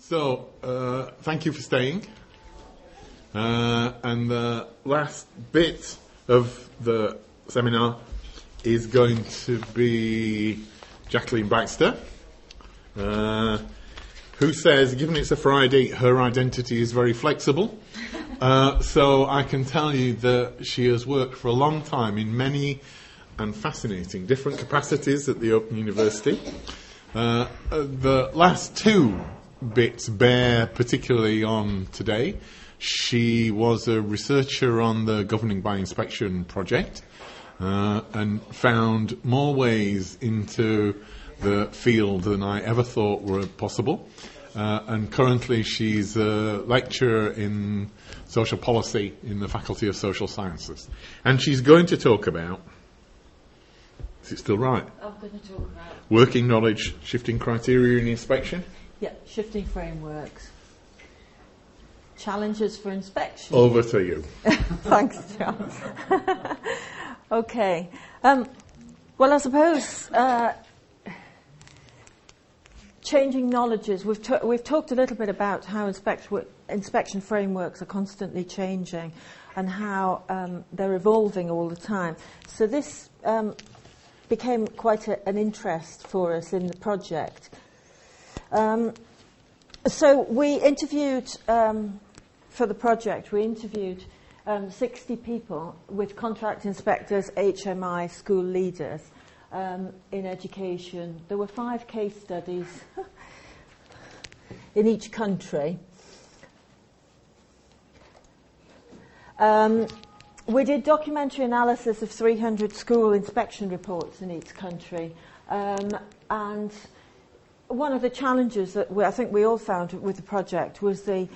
So, uh, thank you for staying. Uh, and the last bit of the seminar is going to be Jacqueline Baxter, uh, who says, given it's a Friday, her identity is very flexible. Uh, so I can tell you that she has worked for a long time in many and fascinating different capacities at the Open University. Uh, uh, the last two bits bear particularly on today. She was a researcher on the Governing by Inspection project uh, and found more ways into the field than I ever thought were possible. Uh, and currently she's a lecturer in social policy in the Faculty of Social Sciences. And she's going to talk about, is it still right? I'm going to talk about. Working knowledge, shifting criteria in inspection? Yeah, shifting frameworks. Challenges for inspection. Over to you. Thanks, John. okay. Um, well, I suppose uh, changing knowledges. We've, we've talked a little bit about how inspect- inspection frameworks are constantly changing and how um, they're evolving all the time. So this um, became quite a, an interest for us in the project. Um, so we interviewed um, for the project. We interviewed um, 60 people with contract inspectors, HMI, school leaders um, in education. There were five case studies in each country. Um, we did documentary analysis of 300 school inspection reports in each country. Um, and one of the challenges that we, I think we all found with the project was the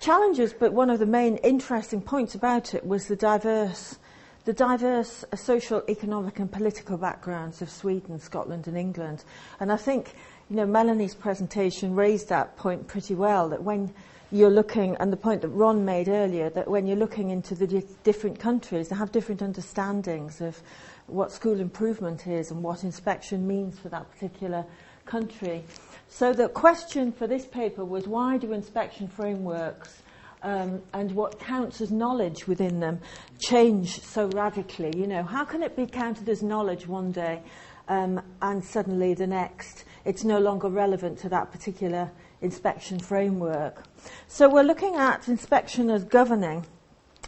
challenges, but one of the main interesting points about it was the diverse, the diverse social, economic, and political backgrounds of Sweden, Scotland, and England. And I think, you know, Melanie's presentation raised that point pretty well. That when you're looking, and the point that Ron made earlier, that when you're looking into the di- different countries, they have different understandings of what school improvement is and what inspection means for that particular country. So the question for this paper was why do inspection frameworks um, and what counts as knowledge within them change so radically? You know, how can it be counted as knowledge one day um, and suddenly the next it's no longer relevant to that particular inspection framework? So we're looking at inspection as governing,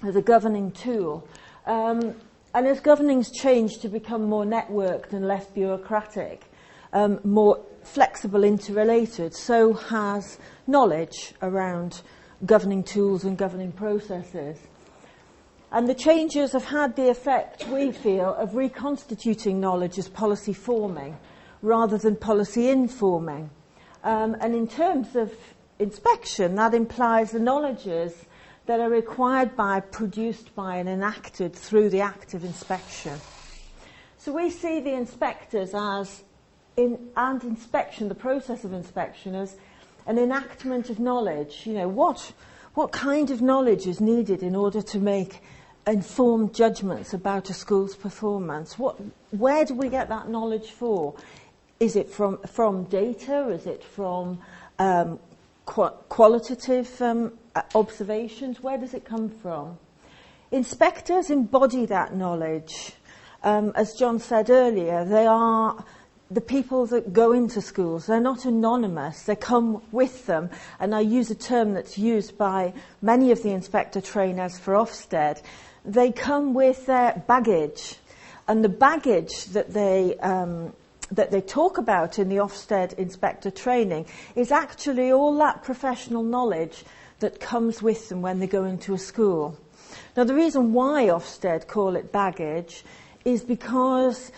as a governing tool. Um, and as governing's changed to become more networked and less bureaucratic, um, more flexible, interrelated, so has knowledge around governing tools and governing processes. And the changes have had the effect, we feel, of reconstituting knowledge as policy forming rather than policy informing. Um, and in terms of inspection, that implies the knowledges that are required by, produced by, and enacted through the act of inspection. So we see the inspectors as in, and inspection, the process of inspection, as an enactment of knowledge. You know, what, what kind of knowledge is needed in order to make informed judgments about a school's performance? What, where do we get that knowledge for? Is it from, from data? Is it from um, qu- qualitative um, observations? Where does it come from? Inspectors embody that knowledge. Um, as John said earlier, they are the people that go into schools, they're not anonymous, they come with them. And I use a term that's used by many of the inspector trainers for Ofsted. They come with their baggage. And the baggage that they, um, that they talk about in the Ofsted inspector training is actually all that professional knowledge that comes with them when they go into a school. Now, the reason why Ofsted call it baggage is because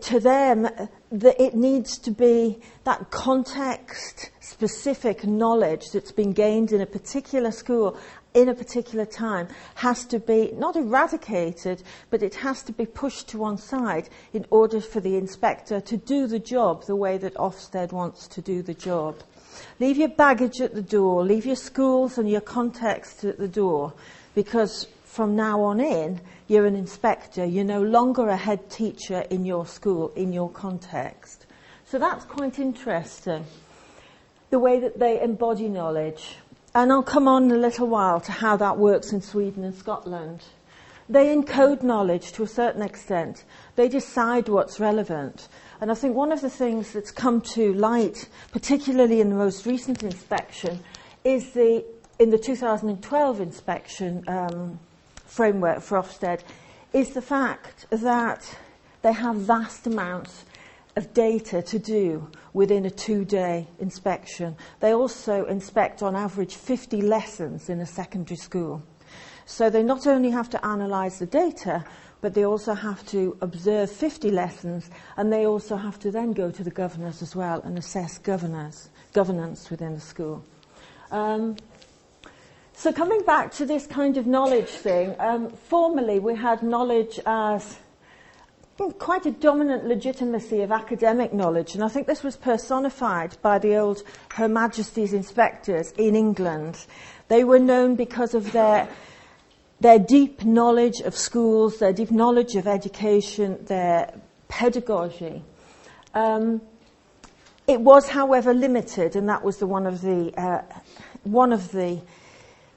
to them, that it needs to be that context specific knowledge that's been gained in a particular school in a particular time has to be not eradicated, but it has to be pushed to one side in order for the inspector to do the job the way that Ofsted wants to do the job. Leave your baggage at the door, leave your schools and your context at the door, because from now on in, you're an inspector. You're no longer a head teacher in your school, in your context. So that's quite interesting. the way that they embody knowledge. And I'll come on in a little while to how that works in Sweden and Scotland. They encode knowledge to a certain extent. They decide what's relevant. And I think one of the things that's come to light, particularly in the most recent inspection, is the, in the 2012 inspection um, framework for Ofsted, is the fact that they have vast amounts of data to do within a two day inspection. They also inspect on average 50 lessons in a secondary school. So they not only have to analyse the data, but they also have to observe 50 lessons and they also have to then go to the governors as well and assess governors, governance within the school. Um, so coming back to this kind of knowledge thing, um, formerly we had knowledge as quite a dominant legitimacy of academic knowledge, and I think this was personified by the old Her Majesty's inspectors in England. They were known because of their their deep knowledge of schools, their deep knowledge of education, their pedagogy. Um, it was, however, limited, and that was the one of the uh, one of the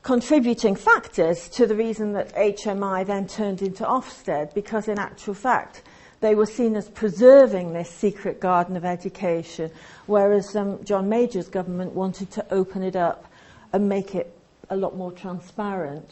contributing factors to the reason that HMI then turned into Ofsted, because in actual fact, they were seen as preserving this secret garden of education, whereas um, John Major's government wanted to open it up and make it a lot more transparent.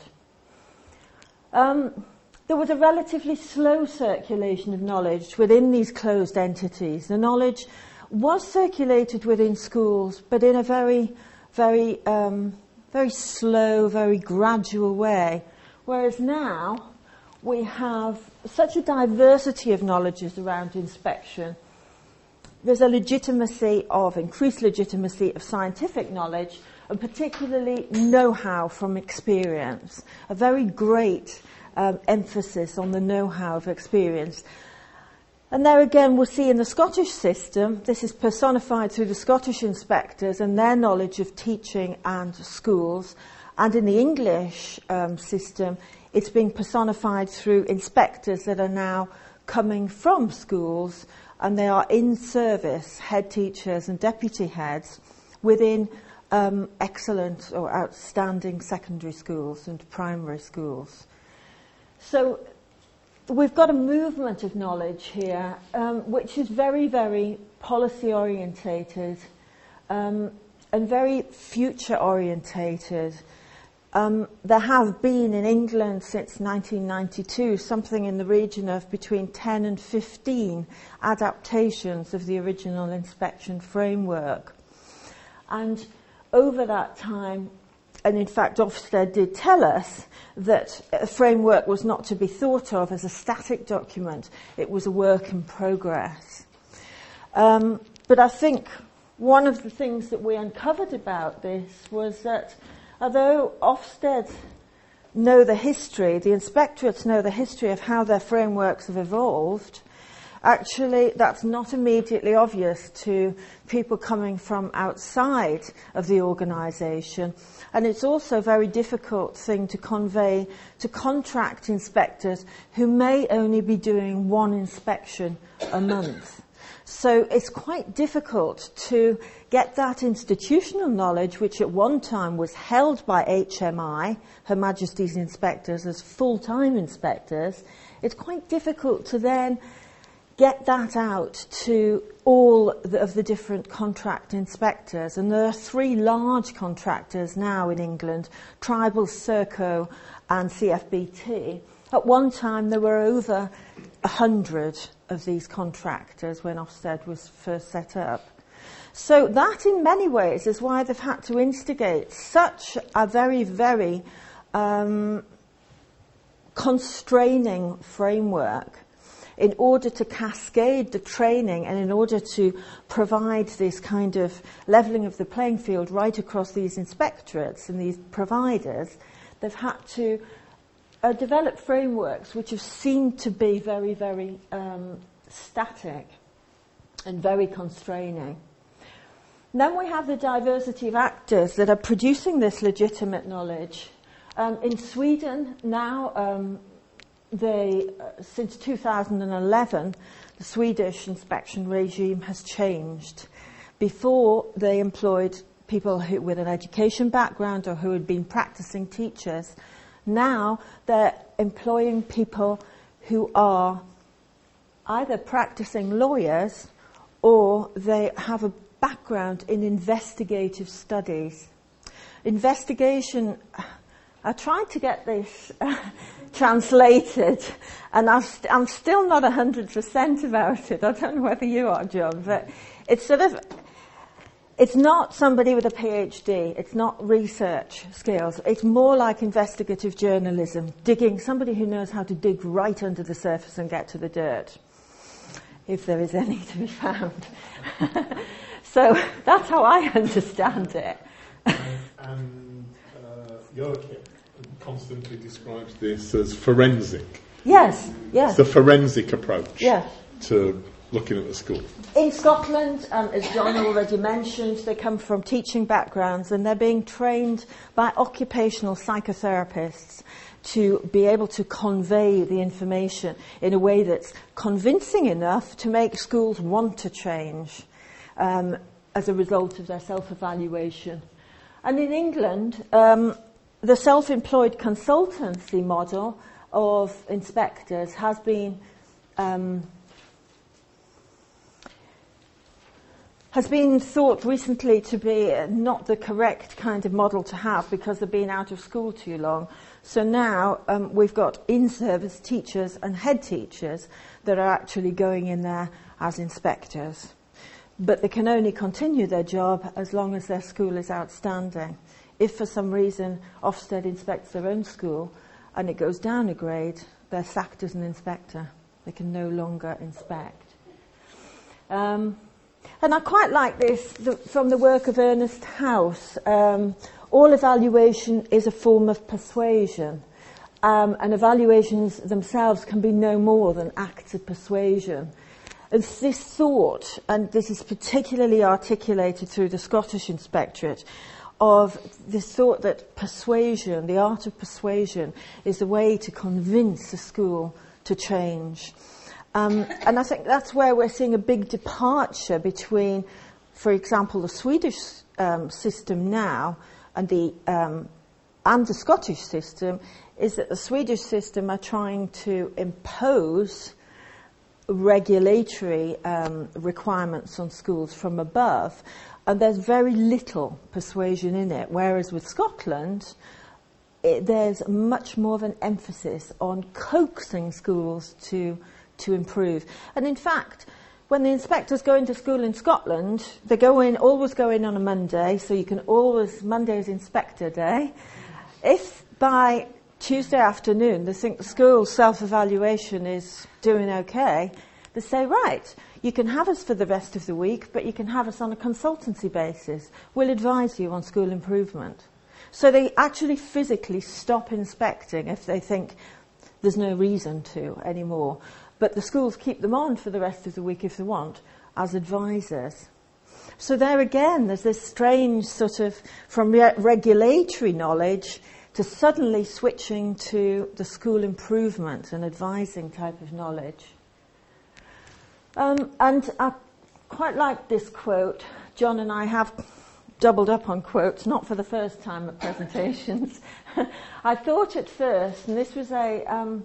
Um, there was a relatively slow circulation of knowledge within these closed entities. The knowledge was circulated within schools, but in a very, very um, very slow, very gradual way. Whereas now we have such a diversity of knowledges around inspection. There's a legitimacy of, increased legitimacy of scientific knowledge, and particularly know-how from experience. A very great um, emphasis on the know-how of experience. And there again, we'll see in the Scottish system, this is personified through the Scottish inspectors and their knowledge of teaching and schools. And in the English um, system, it's being personified through inspectors that are now coming from schools and they are in service, head teachers and deputy heads, within um, excellent or outstanding secondary schools and primary schools. So we've got a movement of knowledge here, um, which is very, very policy orientated um, and very future orientated. Um, there have been in England since 1992 something in the region of between 10 and 15 adaptations of the original inspection framework. And over that time, and in fact, Ofsted did tell us that a framework was not to be thought of as a static document, it was a work in progress. Um, but I think one of the things that we uncovered about this was that although Ofsted know the history, the inspectorates know the history of how their frameworks have evolved, actually that's not immediately obvious to people coming from outside of the organisation. And it's also a very difficult thing to convey to contract inspectors who may only be doing one inspection a month. So it's quite difficult to get that institutional knowledge, which at one time was held by HMI, Her Majesty's inspectors, as full-time inspectors. It's quite difficult to then get that out to all of the different contract inspectors. And there are three large contractors now in England, Tribal, Serco and CFBT. At one time there were over a hundred of these contractors when Ofsted was first set up. So that in many ways is why they've had to instigate such a very, very um, constraining framework in order to cascade the training and in order to provide this kind of levelling of the playing field right across these inspectorates and these providers, they've had to uh, develop frameworks which have seemed to be very, very um, static and very constraining. Then we have the diversity of actors that are producing this legitimate knowledge. Um, in Sweden now, um, they, uh, since 2011, the Swedish inspection regime has changed. Before, they employed people who, with an education background or who had been practicing teachers. Now they're employing people who are either practicing lawyers or they have a background in investigative studies. Investigation, I tried to get this translated and i am still not 100% about it. I don't know whether you are, John, but it's sort of it's not somebody with a PhD. It's not research skills. It's more like investigative journalism, digging, somebody who knows how to dig right under the surface and get to the dirt, if there is any to be found. so that's how I understand it. and, and uh, constantly describes this as forensic. Yes, yes. The forensic approach yes. to looking at the school? In Scotland, um, as John already mentioned, they come from teaching backgrounds and they're being trained by occupational psychotherapists to be able to convey the information in a way that's convincing enough to make schools want to change um, as a result of their self-evaluation. And in England, um, the self-employed consultancy model of inspectors has been um, has been thought recently to be not the correct kind of model to have because they've been out of school too long. So now um, we've got in-service teachers and head teachers that are actually going in there as inspectors. But they can only continue their job as long as their school is outstanding. If for some reason Ofsted inspects their own school and it goes down a grade, they're sacked as an inspector. They can no longer inspect. Um, and I quite like this from the work of Ernest House. Um, all evaluation is a form of persuasion. Um, and evaluations themselves can be no more than acts of persuasion. And this thought, and this is particularly articulated through the Scottish Inspectorate, of this thought that persuasion, the art of persuasion, is the way to convince a school to change. Um, and I think that's where we're seeing a big departure between, for example, the Swedish um, system now and the um, and the Scottish system is that the Swedish system are trying to impose regulatory um, requirements on schools from above, and there's very little persuasion in it. Whereas with Scotland, it, there's much more of an emphasis on coaxing schools to to improve. And in fact, when the inspectors go into school in Scotland, they go in, always go in on a Monday, so you can always, Monday is inspector day. If by Tuesday afternoon they think the school self-evaluation is doing okay, they say, right, you can have us for the rest of the week, but you can have us on a consultancy basis. We'll advise you on school improvement. So they actually physically stop inspecting if they think there's no reason to anymore but the schools keep them on for the rest of the week if they want as advisors. So there again, there's this strange sort of from re- regulatory knowledge to suddenly switching to the school improvement and advising type of knowledge. Um, and I quite like this quote. John and I have doubled up on quotes, not for the first time at presentations. I thought at first, and this was a um,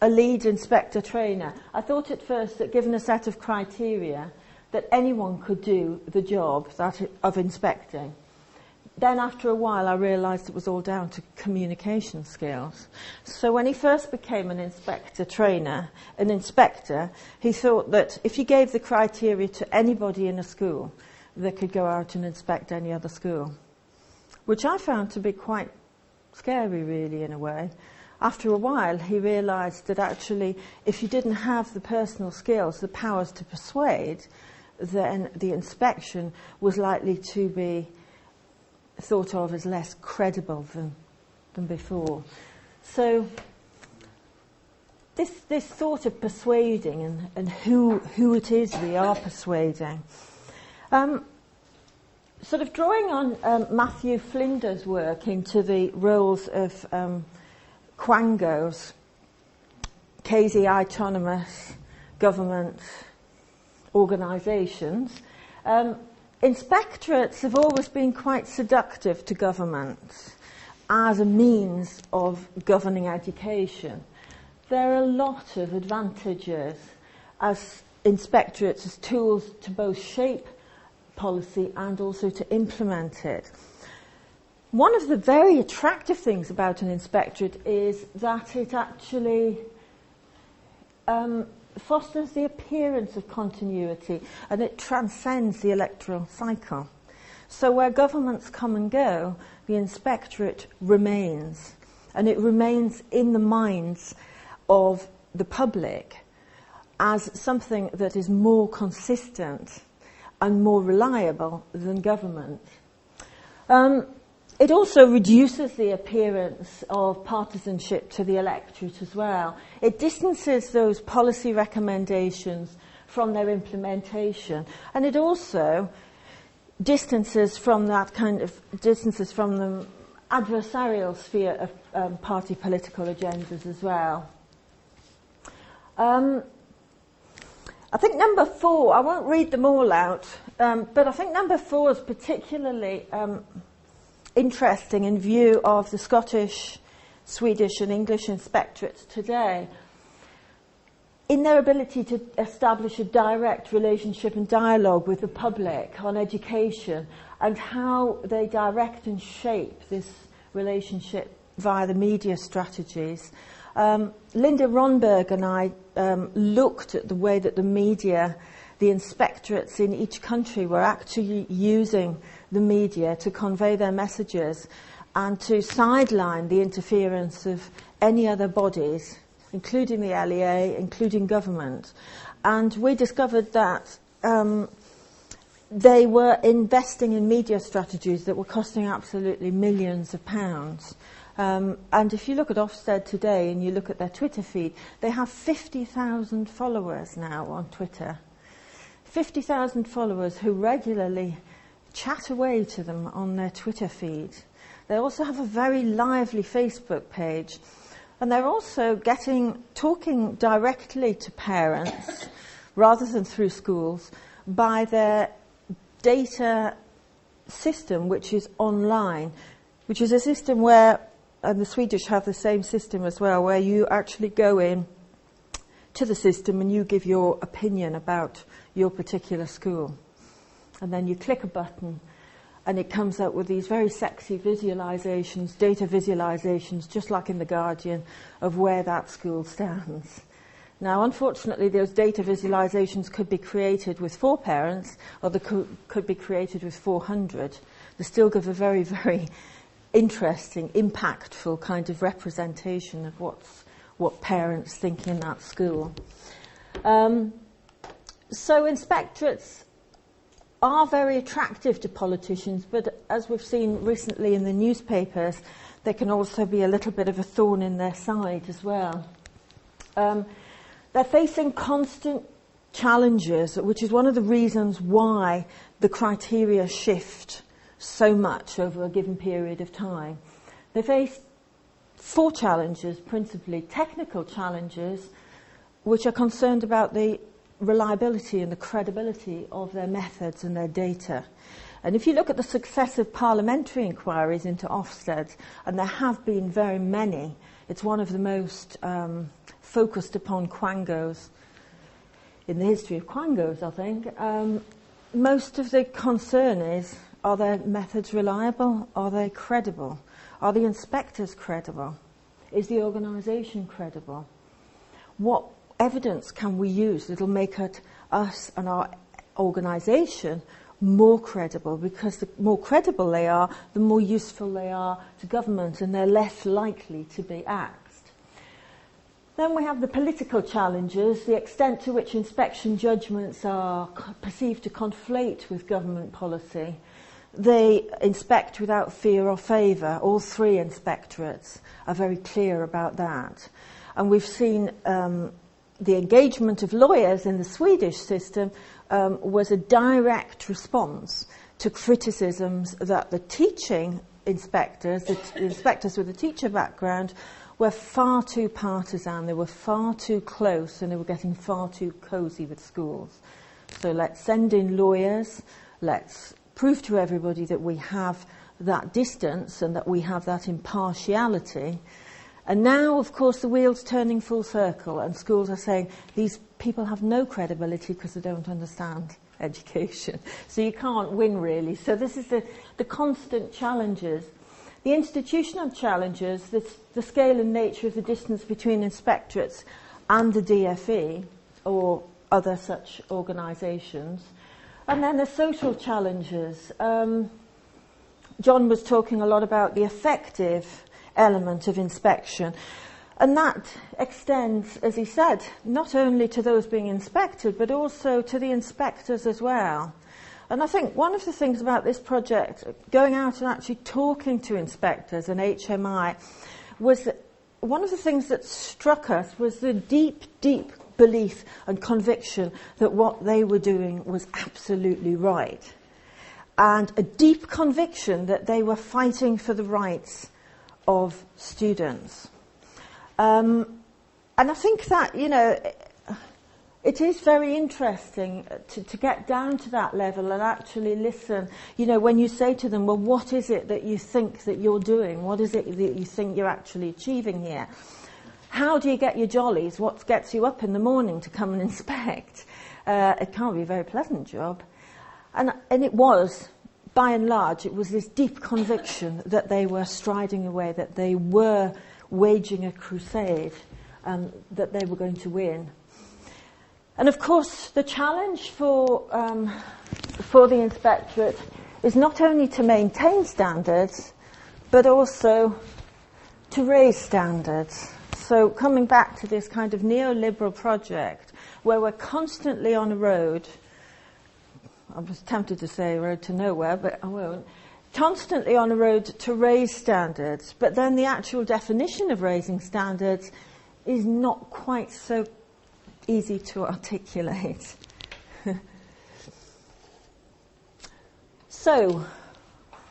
a lead inspector trainer. I thought at first that given a set of criteria that anyone could do the job that of inspecting. Then after a while I realised it was all down to communication skills. So when he first became an inspector trainer, an inspector, he thought that if you gave the criteria to anybody in a school, they could go out and inspect any other school. Which I found to be quite scary really in a way after a while, he realized that actually, if you didn't have the personal skills, the powers to persuade, then the inspection was likely to be thought of as less credible than, than before. So, this, this thought of persuading and, and who, who it is we are persuading, um, sort of drawing on um, Matthew Flinders' work into the roles of um, quangos, quasi autonomous government organisations, um, inspectorates have always been quite seductive to governments as a means of governing education. There are a lot of advantages as inspectorates as tools to both shape policy and also to implement it. One of the very attractive things about an inspectorate is that it actually um, fosters the appearance of continuity and it transcends the electoral cycle. So where governments come and go, the inspectorate remains. And it remains in the minds of the public as something that is more consistent and more reliable than government. Um, it also reduces the appearance of partisanship to the electorate as well. It distances those policy recommendations from their implementation, and it also distances from that kind of distances from the adversarial sphere of um, party political agendas as well. Um, I think number four, I won't read them all out, um, but I think number four is particularly um, interesting in view of the Scottish, Swedish, and English inspectorates today. In their ability to establish a direct relationship and dialogue with the public on education and how they direct and shape this relationship via the media strategies. Um, Linda Rönnberg and I um, looked at the way that the media, the inspectorates in each country were actually using the media to convey their messages and to sideline the interference of any other bodies, including the LEA, including government. And we discovered that um, they were investing in media strategies that were costing absolutely millions of pounds. Um, and if you look at Ofsted today and you look at their Twitter feed, they have 50,000 followers now on Twitter. 50,000 followers who regularly chat away to them on their Twitter feed. They also have a very lively Facebook page. And they're also getting, talking directly to parents rather than through schools by their data system, which is online, which is a system where, and the Swedish have the same system as well, where you actually go in to the system and you give your opinion about your particular school and then you click a button and it comes up with these very sexy visualizations, data visualizations, just like in The Guardian, of where that school stands. Now, unfortunately, those data visualizations could be created with four parents, or they could, be created with 400. They still give a very, very interesting, impactful kind of representation of what's, what parents think in that school. Um, so inspectorates are very attractive to politicians, but as we've seen recently in the newspapers, they can also be a little bit of a thorn in their side as well. Um, they're facing constant challenges, which is one of the reasons why the criteria shift so much over a given period of time. They face four challenges, principally technical challenges, which are concerned about the reliability and the credibility of their methods and their data. And if you look at the successive parliamentary inquiries into Ofsted, and there have been very many, it's one of the most um, focused upon quangos in the history of quangos, I think. Um, most of the concern is are their methods reliable? Are they credible? Are the inspectors credible? Is the organisation credible? What evidence can we use that'll make it, us and our organisation more credible because the more credible they are, the more useful they are to government and they're less likely to be axed. Then we have the political challenges, the extent to which inspection judgments are perceived to conflate with government policy. They inspect without fear or favour. All three inspectorates are very clear about that. And we've seen um, the engagement of lawyers in the Swedish system um, was a direct response to criticisms that the teaching inspectors, the t- inspectors with a teacher background, were far too partisan, they were far too close, and they were getting far too cosy with schools. So let's send in lawyers, let's prove to everybody that we have that distance and that we have that impartiality. And now, of course, the wheel's turning full circle, and schools are saying these people have no credibility because they don't understand education. So you can't win, really. So this is the, the constant challenges. The institutional challenges, the, the scale and nature of the distance between inspectorates and the DFE, or other such organisations. And then the social challenges. Um, John was talking a lot about the effective element of inspection. And that extends, as he said, not only to those being inspected, but also to the inspectors as well. And I think one of the things about this project, going out and actually talking to inspectors and HMI, was that one of the things that struck us was the deep, deep belief and conviction that what they were doing was absolutely right. And a deep conviction that they were fighting for the rights of students. Um, and I think that, you know, it is very interesting to, to get down to that level and actually listen. You know, when you say to them, well, what is it that you think that you're doing? What is it that you think you're actually achieving here? How do you get your jollies? What gets you up in the morning to come and inspect? Uh, it can't be a very pleasant job. And, and it was, by and large, it was this deep conviction that they were striding away, that they were waging a crusade, um, that they were going to win. And of course, the challenge for, um, for the inspectorate is not only to maintain standards, but also to raise standards. So coming back to this kind of neoliberal project where we're constantly on a road, I was tempted to say road to nowhere, but I won't, constantly on a road to raise standards, but then the actual definition of raising standards is not quite so easy to articulate. so,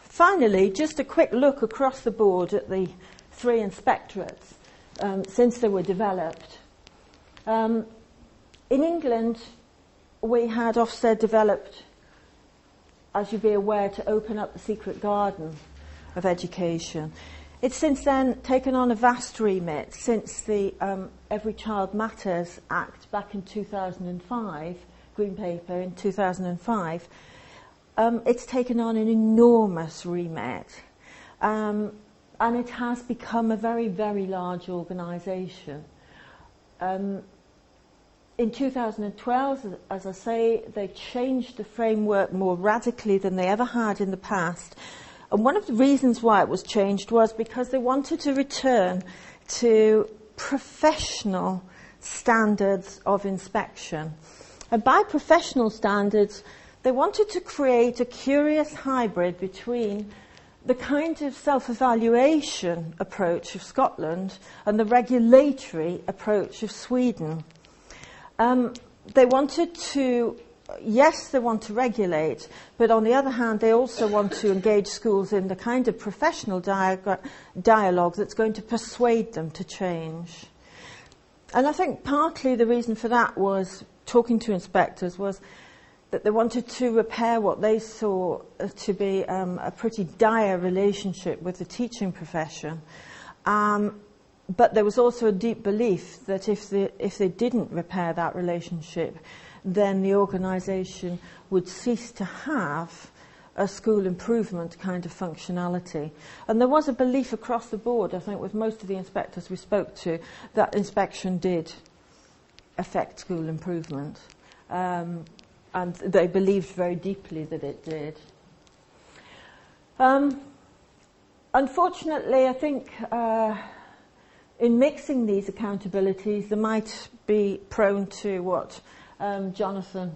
finally, just a quick look across the board at the three inspectorates um, since they were developed. Um, in England, we had Ofsted developed, as you'd be aware, to open up the secret garden of education. It's since then taken on a vast remit since the um, Every Child Matters Act back in 2005, Green Paper in 2005. Um, it's taken on an enormous remit. Um, and it has become a very, very large organisation. Um, in 2012, as I say, they changed the framework more radically than they ever had in the past and one of the reasons why it was changed was because they wanted to return to professional standards of inspection. And by professional standards, they wanted to create a curious hybrid between the kind of self-evaluation approach of Scotland and the regulatory approach of Sweden. Um, they wanted to yes, they want to regulate, but on the other hand, they also want to engage schools in the kind of professional diag- dialogue that's going to persuade them to change. And I think partly the reason for that was talking to inspectors was that they wanted to repair what they saw to be um, a pretty dire relationship with the teaching profession. Um, but there was also a deep belief that if they, if they didn't repair that relationship, then the organisation would cease to have a school improvement kind of functionality. And there was a belief across the board, I think, with most of the inspectors we spoke to, that inspection did affect school improvement. Um, and they believed very deeply that it did. Um, unfortunately, I think uh, in mixing these accountabilities, they might be prone to what um, Jonathan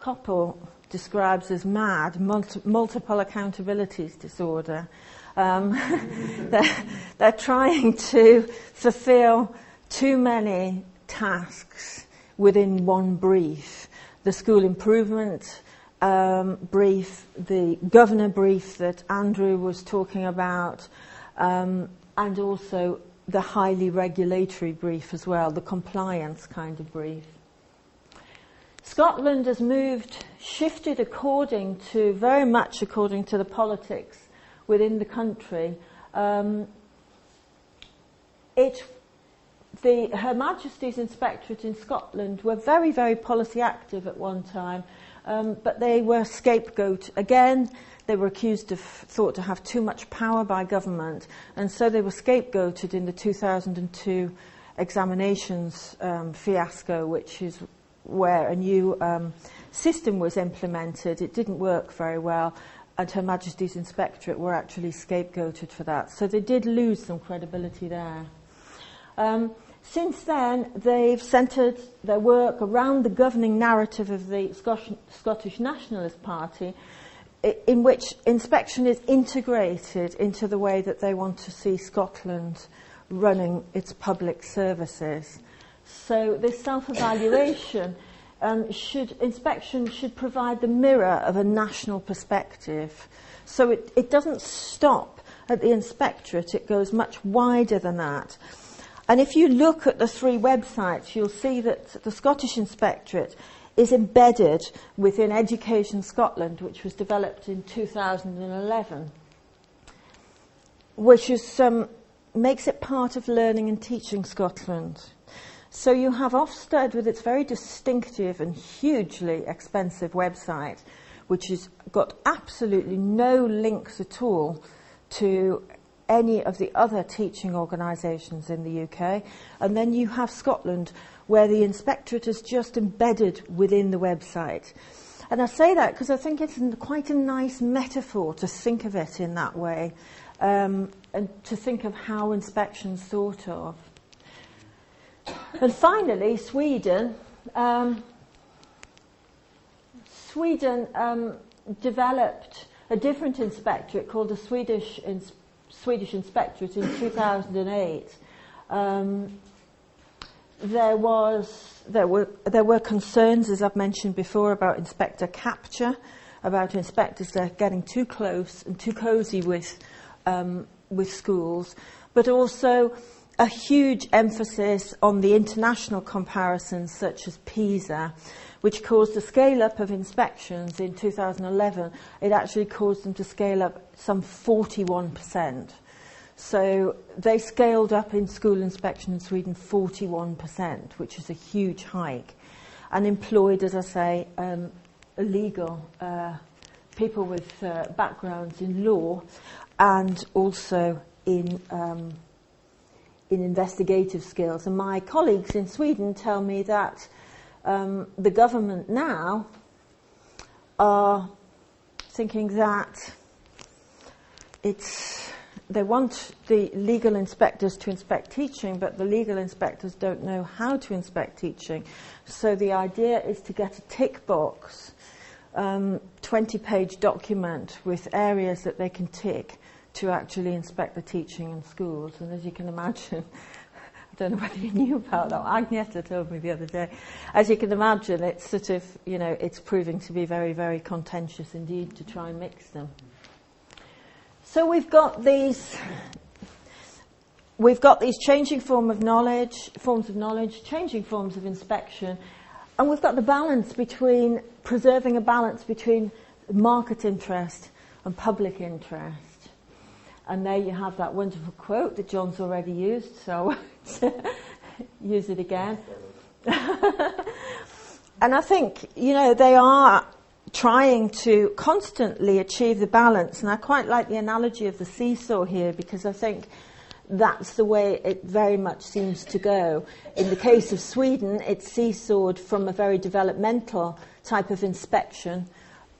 Koppell describes as MAD, multi- multiple accountabilities disorder. Um, they're, they're trying to fulfill too many tasks within one brief. The school improvement um, brief, the governor brief that Andrew was talking about, um, and also the highly regulatory brief as well, the compliance kind of brief. Scotland has moved, shifted according to, very much according to the politics within the country. Um, it, the Her Majesty's Inspectorate in Scotland were very, very policy active at one time, um, but they were scapegoat again. They were accused of thought to have too much power by government, and so they were scapegoated in the 2002 examinations um, fiasco, which is where a new um, system was implemented. It didn't work very well, and Her Majesty's Inspectorate were actually scapegoated for that. So they did lose some credibility there. Um, since then, they've centred their work around the governing narrative of the Scottish Nationalist Party, in which inspection is integrated into the way that they want to see Scotland running its public services. So this self-evaluation um, should, inspection should provide the mirror of a national perspective. So it, it doesn't stop at the inspectorate, it goes much wider than that. And if you look at the three websites, you'll see that the Scottish Inspectorate is embedded within Education Scotland, which was developed in 2011, which is, um, makes it part of Learning and Teaching Scotland. So you have Ofsted with its very distinctive and hugely expensive website, which has got absolutely no links at all to any of the other teaching organisations in the UK. And then you have Scotland, where the inspectorate is just embedded within the website. And I say that because I think it's quite a nice metaphor to think of it in that way, um, and to think of how inspection's thought of. And finally, Sweden. Um, Sweden um, developed a different inspectorate called the Swedish, Swedish Inspectorate in 2008. There was there were there were concerns, as I've mentioned before, about inspector capture, about inspectors getting too close and too cosy with um, with schools, but also a huge emphasis on the international comparisons such as PISA, which caused a scale up of inspections in 2011. It actually caused them to scale up some 41%. So they scaled up in school inspection in Sweden 41%, which is a huge hike, and employed, as I say, um, illegal uh, people with uh, backgrounds in law and also in um, in investigative skills. And my colleagues in Sweden tell me that um, the government now are thinking that it's they want the legal inspectors to inspect teaching, but the legal inspectors don't know how to inspect teaching. So the idea is to get a tick box, um, 20 page document with areas that they can tick to actually inspect the teaching in schools. And as you can imagine, I don't know whether you knew about that. Agneta told me the other day. As you can imagine, it's sort of, you know, it's proving to be very, very contentious indeed to try and mix them. So we've got these, we've got these changing form of knowledge, forms of knowledge, changing forms of inspection, and we've got the balance between preserving a balance between market interest and public interest. And there you have that wonderful quote that John's already used, so use it again. and I think, you know, they are trying to constantly achieve the balance. And I quite like the analogy of the seesaw here because I think that's the way it very much seems to go. In the case of Sweden, it's seesawed from a very developmental type of inspection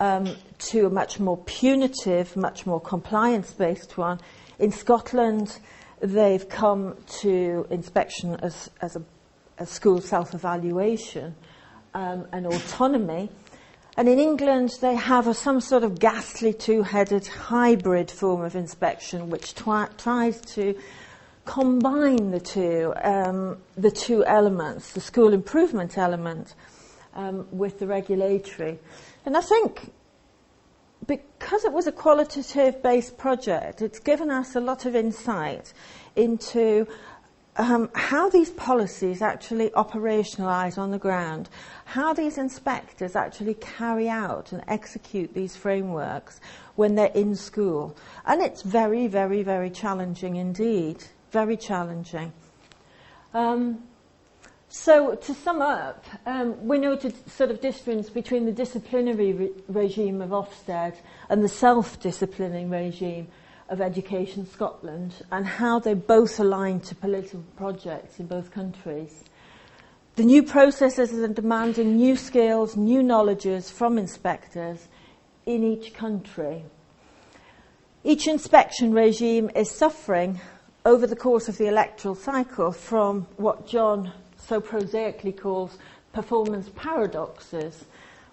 um, to a much more punitive, much more compliance based one. In Scotland, they've come to inspection as, as a, a school self evaluation um, and autonomy. And in England, they have a, some sort of ghastly two headed hybrid form of inspection which twi- tries to combine the two, um, the two elements, the school improvement element um, with the regulatory. And I think because it was a qualitative based project, it's given us a lot of insight into um, how these policies actually operationalise on the ground, how these inspectors actually carry out and execute these frameworks when they're in school. And it's very, very, very challenging indeed. Very challenging. Um, so, to sum up, um, we noted sort of difference between the disciplinary re- regime of Ofsted and the self-disciplining regime of Education Scotland and how they both align to political projects in both countries. The new processes are demanding new skills, new knowledges from inspectors in each country. Each inspection regime is suffering over the course of the electoral cycle from what John so prosaically calls performance paradoxes,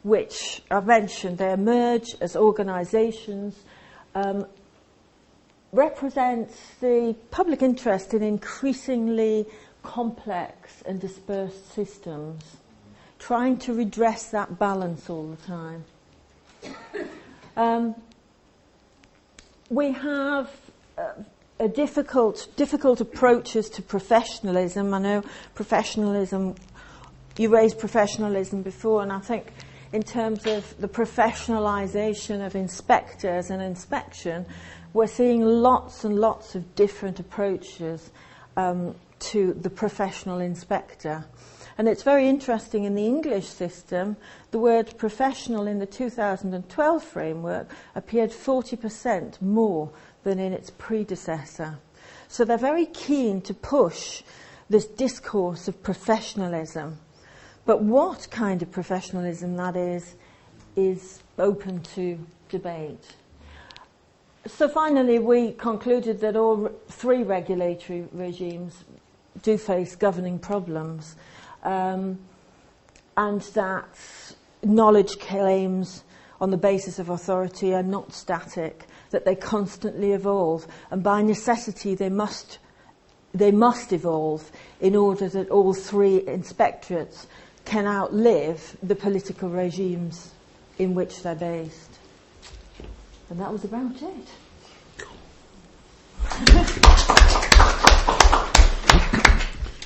which I've mentioned, they emerge as organisations um, represents the public interest in increasingly complex and dispersed systems, trying to redress that balance all the time. Um, we have uh, a difficult, difficult approaches to professionalism. I know professionalism, you raised professionalism before, and I think in terms of the professionalisation of inspectors and inspection, we're seeing lots and lots of different approaches um, to the professional inspector. And it's very interesting in the English system, the word professional in the 2012 framework appeared 40% more than in its predecessor. So they're very keen to push this discourse of professionalism. But what kind of professionalism that is, is open to debate. So finally, we concluded that all three regulatory regimes do face governing problems, um, and that knowledge claims on the basis of authority are not static, that they constantly evolve, and by necessity they must they must evolve in order that all three inspectorates can outlive the political regimes in which they're based. And that was about it.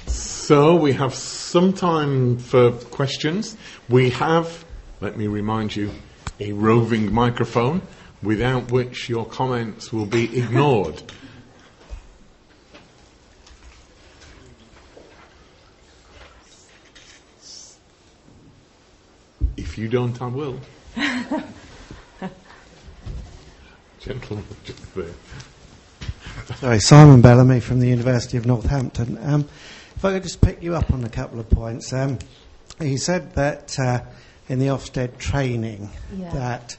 so we have some time for questions. We have, let me remind you, a roving microphone without which your comments will be ignored. if you don't, I will. Gentlemen, just there. Sorry, Simon Bellamy from the University of Northampton. Um, if I could just pick you up on a couple of points. Um, you said that uh, in the Ofsted training yeah. that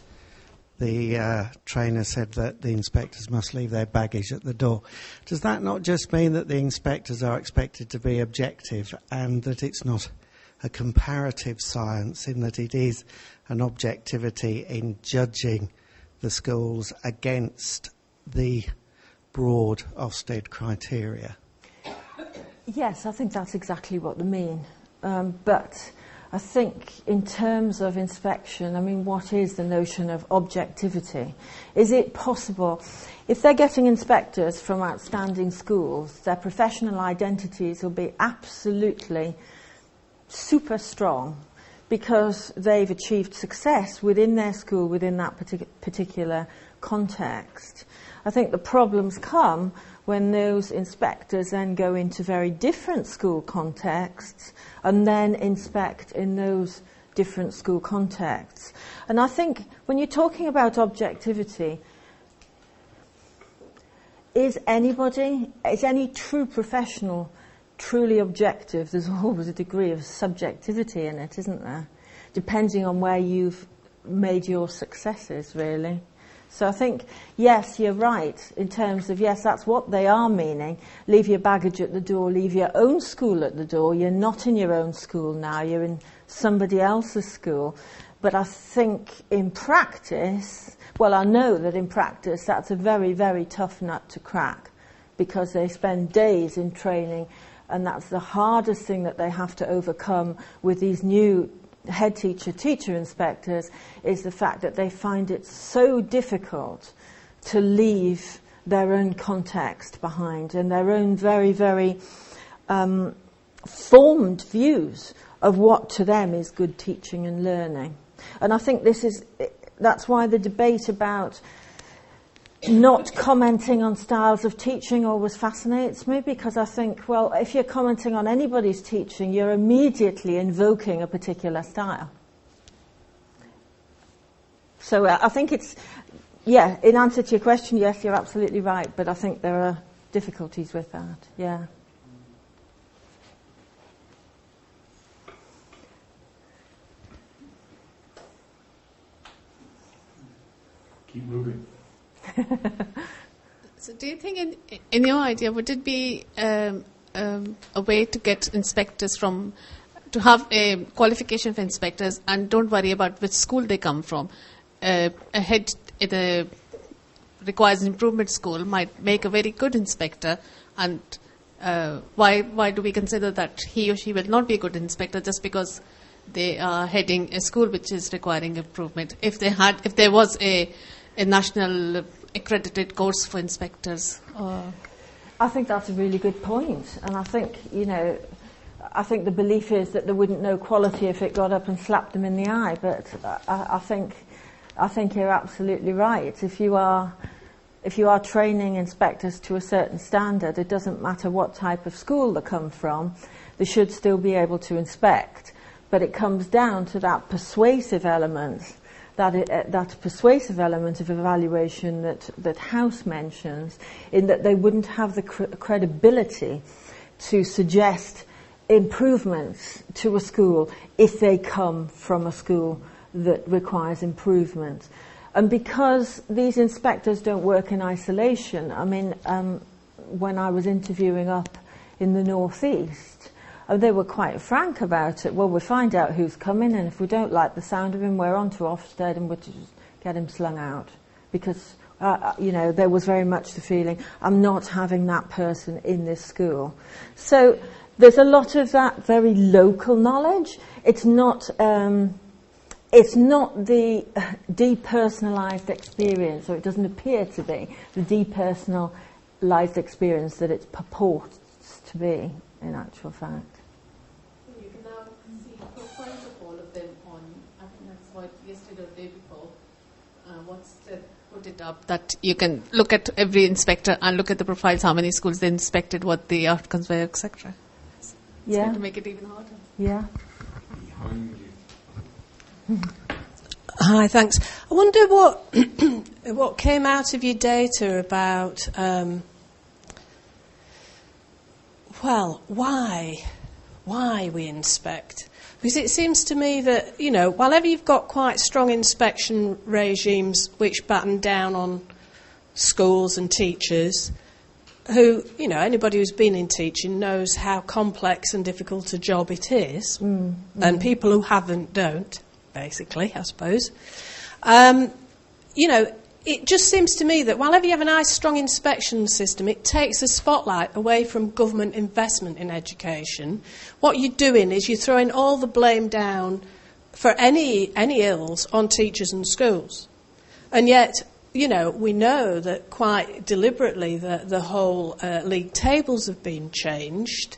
the uh, trainer said that the inspectors must leave their baggage at the door. Does that not just mean that the inspectors are expected to be objective and that it's not a comparative science in that it is an objectivity in judging the schools against the broad Ofsted criteria? Yes, I think that's exactly what they mean. Um, but I think in terms of inspection, I mean, what is the notion of objectivity? Is it possible, if they're getting inspectors from outstanding schools, their professional identities will be absolutely super strong because they've achieved success within their school, within that partic- particular context. I think the problems come when those inspectors then go into very different school contexts and then inspect in those different school contexts. And I think when you're talking about objectivity, is anybody, is any true professional truly objective? There's always a degree of subjectivity in it, isn't there? Depending on where you've made your successes, really. So I think, yes, you're right in terms of, yes, that's what they are meaning. Leave your baggage at the door, leave your own school at the door. You're not in your own school now, you're in somebody else's school. But I think in practice, well, I know that in practice that's a very, very tough nut to crack because they spend days in training and that's the hardest thing that they have to overcome with these new head teacher, teacher inspectors is the fact that they find it so difficult to leave their own context behind and their own very, very um, formed views of what to them is good teaching and learning. And I think this is, that's why the debate about not commenting on styles of teaching always fascinates me because I think, well, if you're commenting on anybody's teaching, you're immediately invoking a particular style. So uh, I think it's, yeah, in answer to your question, yes, you're absolutely right, but I think there are difficulties with that, yeah. Keep moving. so, do you think, in, in your idea, would it be um, um, a way to get inspectors from to have a qualification for inspectors and don't worry about which school they come from? Uh, a head the requires improvement school might make a very good inspector, and uh, why why do we consider that he or she will not be a good inspector just because they are heading a school which is requiring improvement? If they had, if there was a a national accredited course for inspectors? Or? I think that's a really good point, and I think you know, I think the belief is that they wouldn't know quality if it got up and slapped them in the eye. But I, I think, I think you're absolutely right. If you are, if you are training inspectors to a certain standard, it doesn't matter what type of school they come from, they should still be able to inspect. But it comes down to that persuasive element that, uh, that persuasive element of evaluation that, that House mentions, in that they wouldn't have the cr- credibility to suggest improvements to a school if they come from a school that requires improvement. And because these inspectors don't work in isolation, I mean, um, when I was interviewing up in the northeast, Oh, they were quite frank about it. Well, we find out who's coming, and if we don't like the sound of him, we're on to Ofsted and we'll just get him slung out. Because, uh, uh, you know, there was very much the feeling, I'm not having that person in this school. So there's a lot of that very local knowledge. It's not, um, it's not the depersonalized experience, or it doesn't appear to be the depersonalized experience that it purports to be, in actual fact. Put it up that you can look at every inspector and look at the profiles, how many schools they inspected, what the outcomes were, etc. Yeah. to make it even harder. Yeah. Hi, thanks. I wonder what what came out of your data about. Um, well, why why we inspect? Because it seems to me that, you know, whenever you've got quite strong inspection regimes which batten down on schools and teachers, who, you know, anybody who's been in teaching knows how complex and difficult a job it is, mm, mm. and people who haven't don't, basically, I suppose. Um, you know, it just seems to me that whenever you have a nice, strong inspection system, it takes the spotlight away from government investment in education. What you're doing is you're throwing all the blame down for any, any ills on teachers and schools. And yet, you know, we know that quite deliberately the, the whole uh, league tables have been changed.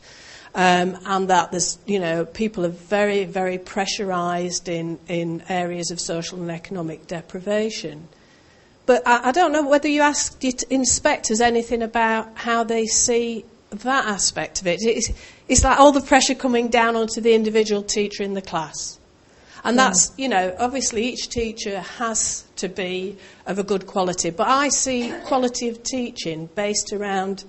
Um, and that there's, you know, people are very, very pressurised in, in areas of social and economic deprivation. But I, I don't know whether you asked your inspectors anything about how they see that aspect of it. It's, it's like all the pressure coming down onto the individual teacher in the class. And yeah. that's, you know, obviously each teacher has to be of a good quality. But I see quality of teaching based around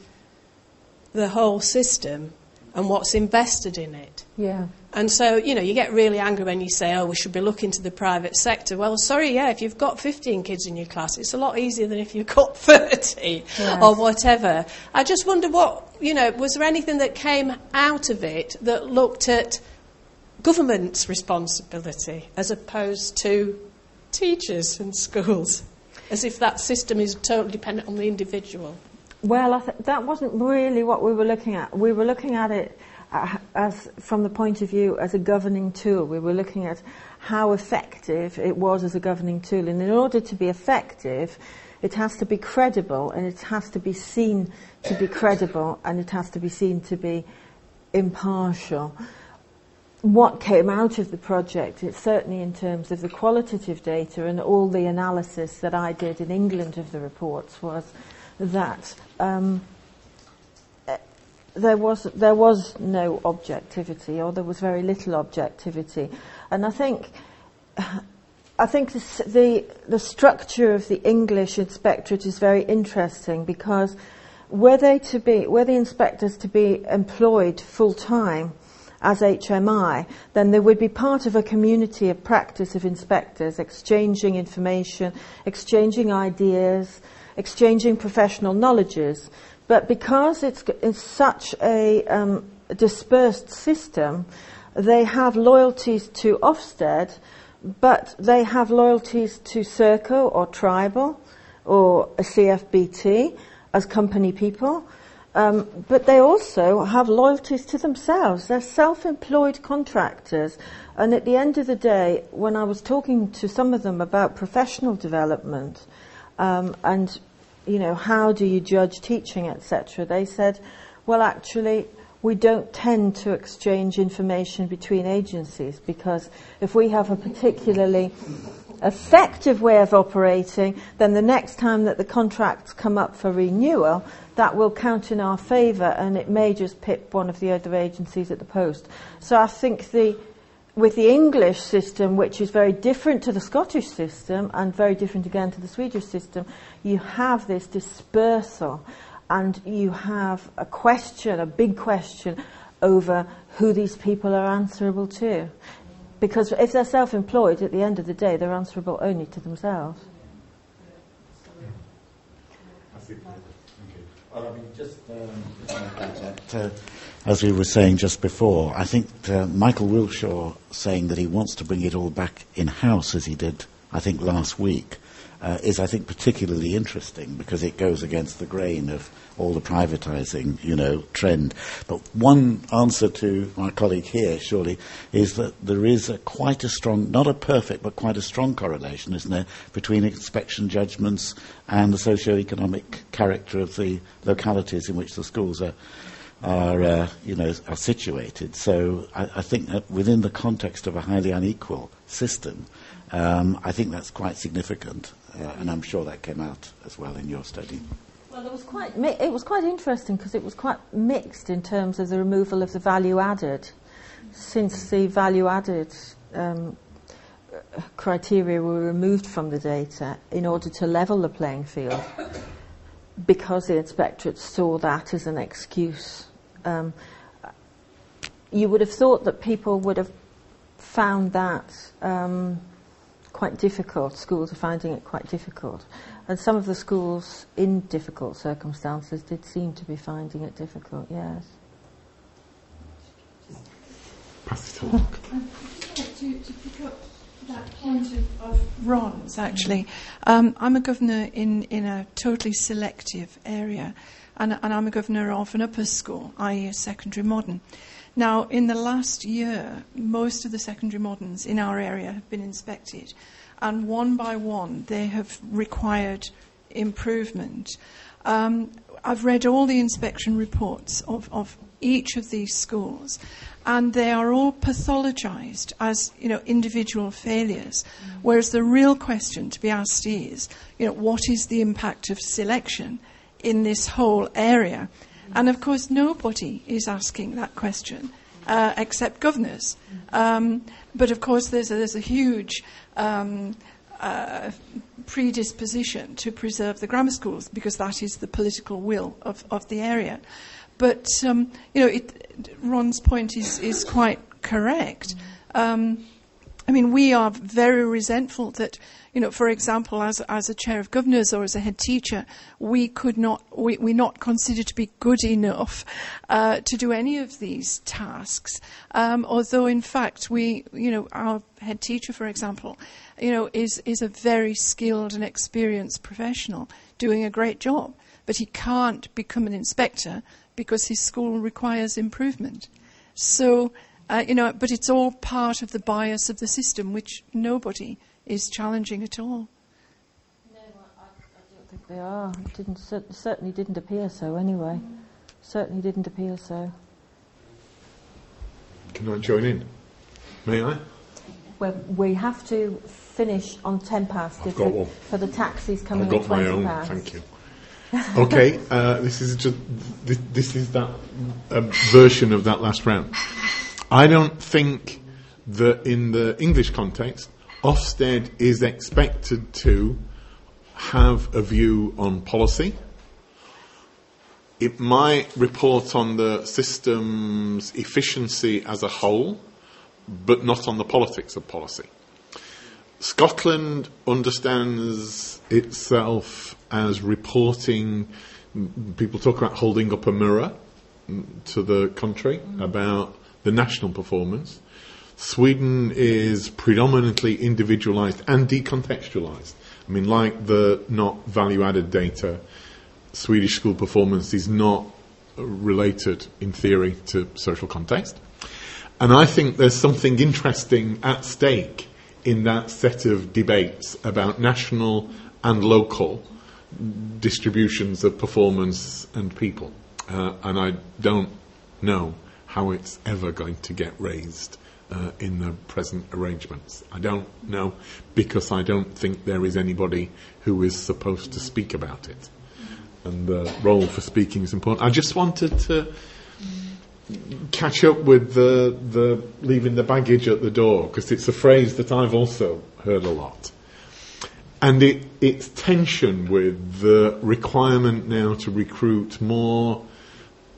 the whole system and what's invested in it. Yeah. And so, you know, you get really angry when you say, oh, we should be looking to the private sector. Well, sorry, yeah, if you've got 15 kids in your class, it's a lot easier than if you've got 30 yes. or whatever. I just wonder what, you know, was there anything that came out of it that looked at government's responsibility as opposed to teachers and schools? As if that system is totally dependent on the individual. Well, th- that wasn't really what we were looking at. We were looking at it uh, as from the point of view as a governing tool. We were looking at how effective it was as a governing tool. And in order to be effective, it has to be credible and it has to be seen to be credible and it has to be seen to be impartial. What came out of the project, it's certainly in terms of the qualitative data and all the analysis that I did in England of the reports, was that um, there was there was no objectivity, or there was very little objectivity, and I think. I think the, the, the structure of the English inspectorate is very interesting because were they to be were the inspectors to be employed full time as HMI, then they would be part of a community of practice of inspectors, exchanging information, exchanging ideas, exchanging professional knowledges. But because it's, it's such a um, dispersed system, they have loyalties to Ofsted but they have loyalties to Serco or Tribal or a CFBT as company people. Um, but they also have loyalties to themselves. They're self-employed contractors. And at the end of the day, when I was talking to some of them about professional development um, and, you know, how do you judge teaching, etc., they said, well, actually, we don't tend to exchange information between agencies because if we have a particularly effective way of operating, then the next time that the contracts come up for renewal, that will count in our favour and it may just pip one of the other agencies at the post. So I think the, with the English system, which is very different to the Scottish system and very different again to the Swedish system, you have this dispersal and you have a question, a big question over who these people are answerable to. Because if they're self-employed, at the end of the day, they're answerable only to themselves. Well, I mean, just um, uh, as we were saying just before, I think uh, Michael Wilshaw saying that he wants to bring it all back in house, as he did, I think, last week, uh, is, I think, particularly interesting because it goes against the grain of all the privatising, you know, trend. But one answer to my colleague here, surely, is that there is a quite a strong, not a perfect, but quite a strong correlation, isn't there, between inspection judgments and the socio-economic character of the localities in which the schools are are uh, you know are situated. So I, I, think that within the context of a highly unequal system, um, I think that's quite significant, uh, and I'm sure that came out as well in your study. Well, it was quite mi- it was quite interesting because it was quite mixed in terms of the removal of the value added, since the value added. Um, criteria were removed from the data in order to level the playing field because the inspectorate saw that as an excuse. Um, you would have thought that people would have found that um, quite difficult. Schools are finding it quite difficult. And some of the schools in difficult circumstances did seem to be finding it difficult, yes. Pass it on. to, to pick up that point of, of Ron's, actually, um, I'm a governor in, in a totally selective area, and, and I'm a governor of an upper school, i.e., a secondary modern. Now, in the last year, most of the secondary moderns in our area have been inspected, and one by one, they have required improvement. Um, I've read all the inspection reports of, of each of these schools, and they are all pathologized as you know individual failures. Mm. Whereas the real question to be asked is, you know, what is the impact of selection in this whole area? And of course, nobody is asking that question uh, except governors. Um, but of course, there's a, there's a huge um, uh, predisposition to preserve the grammar schools because that is the political will of, of the area. But um, you know, it, Ron's point is is quite correct. Um, I mean, we are very resentful that, you know, for example, as, as a chair of governors or as a head teacher, we could not, we, we're not considered to be good enough uh, to do any of these tasks. Um, although, in fact, we, you know, our head teacher, for example, you know, is, is a very skilled and experienced professional doing a great job. But he can't become an inspector because his school requires improvement. So, uh, you know, but it's all part of the bias of the system, which nobody is challenging at all. No, I, I don't think they are. It didn't, certainly didn't appear so anyway. Certainly didn't appear so. Can I join in? May I? Well, we have to finish on 10 past I've got one. for the taxis coming in. I've got my own. past. Thank you. okay, uh, this is just this, this is that um, version of that last round. I don't think that in the English context, Ofsted is expected to have a view on policy. It might report on the system's efficiency as a whole, but not on the politics of policy. Scotland understands itself as reporting. People talk about holding up a mirror to the country about the national performance. Sweden is predominantly individualized and decontextualized. I mean, like the not value added data, Swedish school performance is not related in theory to social context. And I think there's something interesting at stake in that set of debates about national and local distributions of performance and people. Uh, and I don't know how it's ever going to get raised uh, in the present arrangements. I don't know because I don't think there is anybody who is supposed to speak about it. And the role for speaking is important. I just wanted to catch up with the, the leaving the baggage at the door because it's a phrase that I've also heard a lot. And it, it's tension with the requirement now to recruit more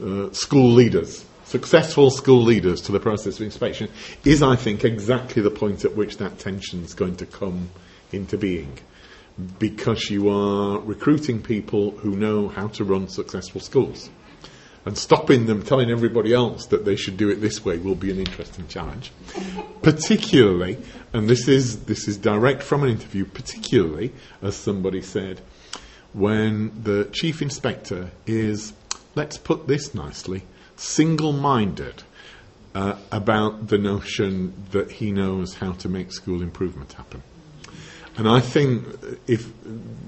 uh, school leaders, successful school leaders to the process of inspection, is, I think, exactly the point at which that tension is going to come into being. Because you are recruiting people who know how to run successful schools. And stopping them telling everybody else that they should do it this way will be an interesting challenge. particularly, and this is, this is direct from an interview, particularly, as somebody said, when the chief inspector is, let's put this nicely, single minded uh, about the notion that he knows how to make school improvement happen. And I think if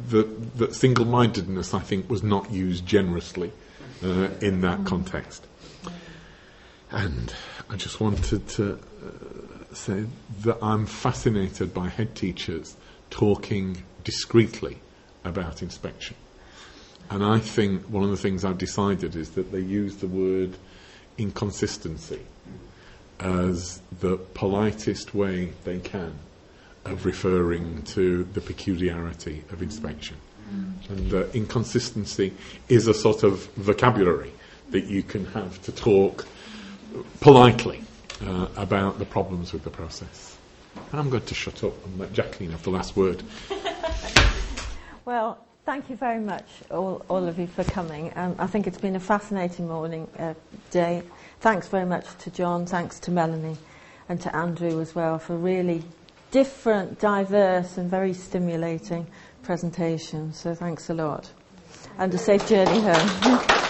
the, single mindedness, I think, was not used generously uh, in that context. And I just wanted to uh, say that I'm fascinated by head teachers talking discreetly about inspection. And I think one of the things I've decided is that they use the word inconsistency as the politest way they can of referring to the peculiarity of inspection. And uh, inconsistency is a sort of vocabulary that you can have to talk politely uh, about the problems with the process. And I'm going to shut up and let Jacqueline have the last word. Well, thank you very much, all, all of you, for coming. Um, I think it's been a fascinating morning, uh, day. Thanks very much to John, thanks to Melanie, and to Andrew as well for really different, diverse, and very stimulating presentations. So thanks a lot. And a safe journey home.